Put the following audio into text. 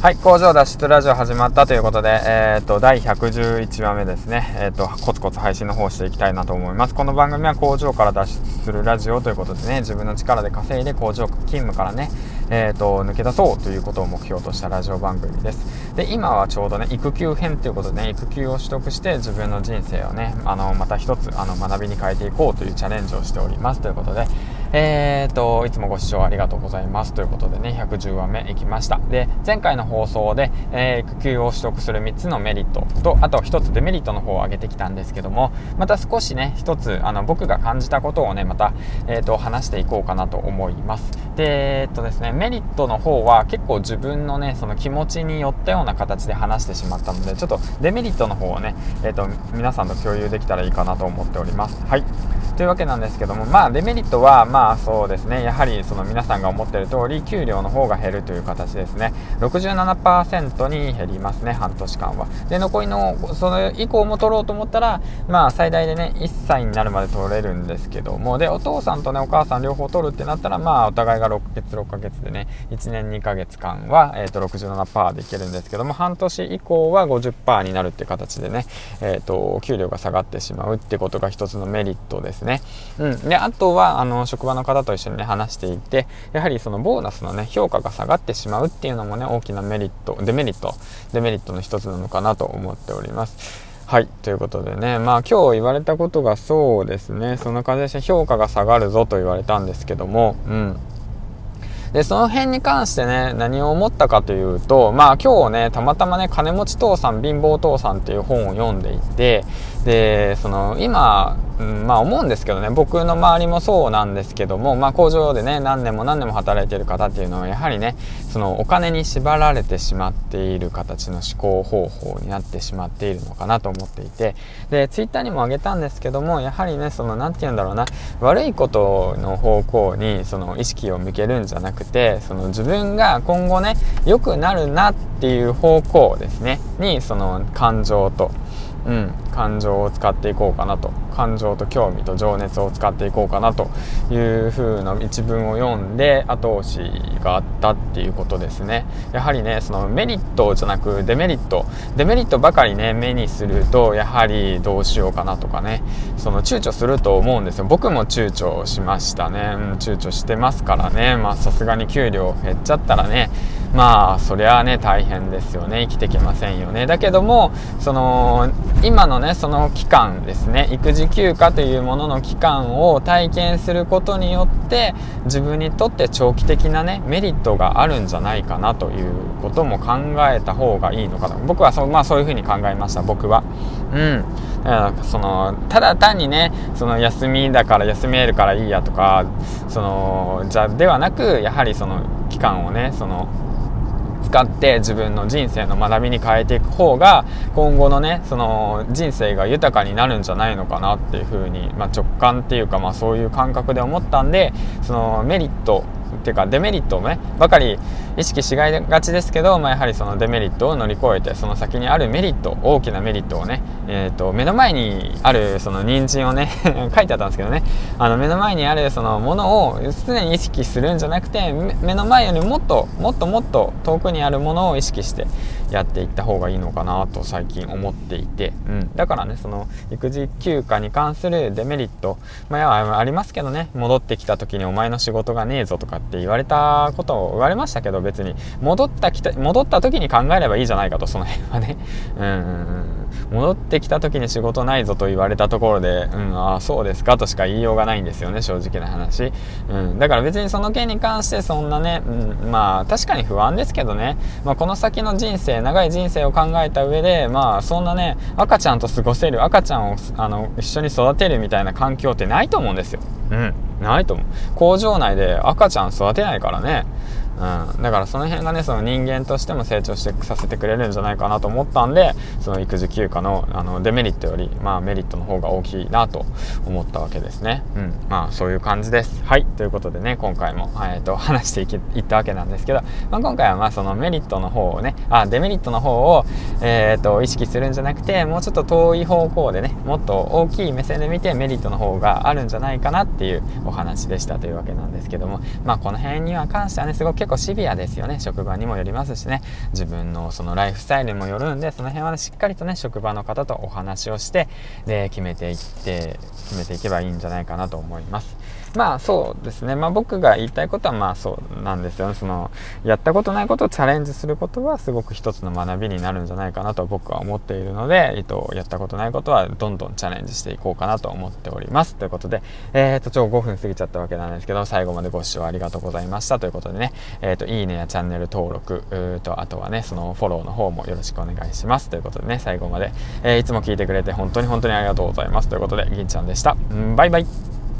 はい、工場脱出ラジオ始まったということで、えー、と、第111話目ですね、えー、と、コツコツ配信の方していきたいなと思います。この番組は工場から脱出するラジオということでね、自分の力で稼いで工場勤務からね、えー、と、抜け出そうということを目標としたラジオ番組です。で、今はちょうどね、育休編ということでね、育休を取得して自分の人生をね、あの、また一つ、あの、学びに変えていこうというチャレンジをしておりますということで、えーと、いつもご視聴ありがとうございますということでね、110話目いきました。で、前回の放送で、えー、育休を取得する3つのメリットと、あと1つデメリットの方を挙げてきたんですけども、また少しね、1つ、あの、僕が感じたことをね、また、えーと、話していこうかなと思います。で、えーとですね、メリットの方は結構自分のね、その気持ちによったような形で話してしまったので、ちょっとデメリットの方をね、えーと、皆さんと共有できたらいいかなと思っております。はい。というわけなんですけども、まあ、デメリットは、まあ、そうですね、やはりその皆さんが思っている通り給料の方が減るという形ですね。67%に減りますね半年間は。で残りのその以降も取ろうと思ったらまあ最大でね1歳になるまで取れるんですけども。でお父さんとねお母さん両方取るってなったらまあお互いが6ヶ月6ヶ月でね1年2ヶ月間は、えー、と67%でいけるんですけども半年以降は50%になるっていう形でね、えー、と給料が下がってしまうってことが一つのメリットですね、うん、であとはあの職場の方と一緒にね話していてやはりそのボーナスのね評価が下がってしまうっていうのもね大きなメリットデメリットデメリットの一つなのかなと思っております。はい。ということでねまあ今日言われたことがそうですね。その感じで評価が下がるぞと言われたんですけどもうん。で、その辺に関してね、何を思ったかというと、まあ今日ね、たまたまね、金持ち父さん、貧乏父さんっていう本を読んでいて、で、その今、うん、まあ思うんですけどね。僕の周りもそうなんですけども、まあ、工場でね何年も何年も働いている方っていうのはやはりねそのお金に縛られてしまっている形の思考方法になってしまっているのかなと思っていて。でツイッターにも挙げたんですけどもやはりねその何て言うんだろうな悪いことの方向にその意識を向けるんじゃなくてその自分が今後ね良くなるなっていう方向ですね。にその感情とうん、感情を使っていこうかなと。感情と興味と情熱を使っていこうかなという風な一文を読んで後押しがあったっていうことですね。やはりねそのメリットじゃなくデメリットデメリットばかりね目にするとやはりどうしようかなとかね。その躊躇すると思うんですよ。僕も躊躇しましたね、うん、躊躇してますからね。まあさすがに給料減っちゃったらねまあそりゃあね大変ですよね。生きてきませんよね。だけどもその今のねその期間ですね。育児休暇というものの期間を体験することによって自分にとって長期的なねメリットがあるんじゃないかなということも考えた方がいいのかな。僕はそ,、まあ、そういうふうに考えました。僕は。うん。そのただ単にねその休みだから休めるからいいやとかそのじゃではなくやはりその期間をねその使って自分の人生の学びに変えていく方が今後のねその人生が豊かになるんじゃないのかなっていうふうに、まあ、直感っていうか、まあ、そういう感覚で思ったんでそのメリットっていうかデメリットをねばかり意識しがちですけど、まあ、やはりそのデメリットを乗り越えてその先にあるメリット大きなメリットをね、えーと、目の前にあるその人参をね 書いてあったんですけどね。あの目の前にあるそのものを常に意識するんじゃなくて目の前よりもっともっともっと遠くにあるものを意識してやっていった方がいいのかなと最近思っていて、うん、だからねその育児休暇に関するデメリット、まあ、ありますけどね戻ってきた時にお前の仕事がねえぞとかって言われたことを言われましたけど別に。戻ったきた戻った時に考えればいいじゃないかとその辺はね。うんうん戻ってきた時に仕事ないぞと言われたところで、うん、ああ、そうですかとしか言いようがないんですよね、正直な話。うん、だから別にその件に関してそんなね、うん、まあ確かに不安ですけどね、まあ、この先の人生、長い人生を考えた上で、まあそんなね、赤ちゃんと過ごせる、赤ちゃんをあの一緒に育てるみたいな環境ってないと思うんですよ。うん、ないと思う。工場内で赤ちゃん育てないからね。うん、だからその辺がねその人間としても成長してさせてくれるんじゃないかなと思ったんでその育児休暇のあのデメリットより、まあ、メリットの方が大きいなと思ったわけですね、うん、まあそういう感じです。はい。ということでね今回も、えーと、話していきいったわけなんですけど、まあ、今回はまあそのメリットの方をねあデメリットの方を、えーと、意識するんじゃなくてもうちょっと遠い方向でねもっと大きい目線で見てメリットの方があるんじゃないかなっていうお話でしたというわけなんですけどもまあこの辺には関してはねすごく結構シビアですよね職場にもよりますしね自分のそのライフスタイルにもよるんでその辺は、しっかりとね職場の方とお話をしてで決めていって決めていけばいいんじゃないかなと思います。まあそうですね、まあ、僕が言いたいことはまあそうなんですよね。そのやったことないことをチャレンジすることはすごく一つの学びになるんじゃないかなと僕は思っているので、えっと、やったことないことはどんどんチャレンジしていこうかなと思っております。ということで、えー、っとちょ5分過ぎちゃったわけなんですけど最後までご視聴ありがとうございました。ということでね、えー、っといいねやチャンネル登録とあとはねそのフォローの方もよろしくお願いします。ということでね最後まで、えー、いつも聞いてくれて本当に本当にありがとうございます。ということで銀ちゃんでした、うん、バイバイ。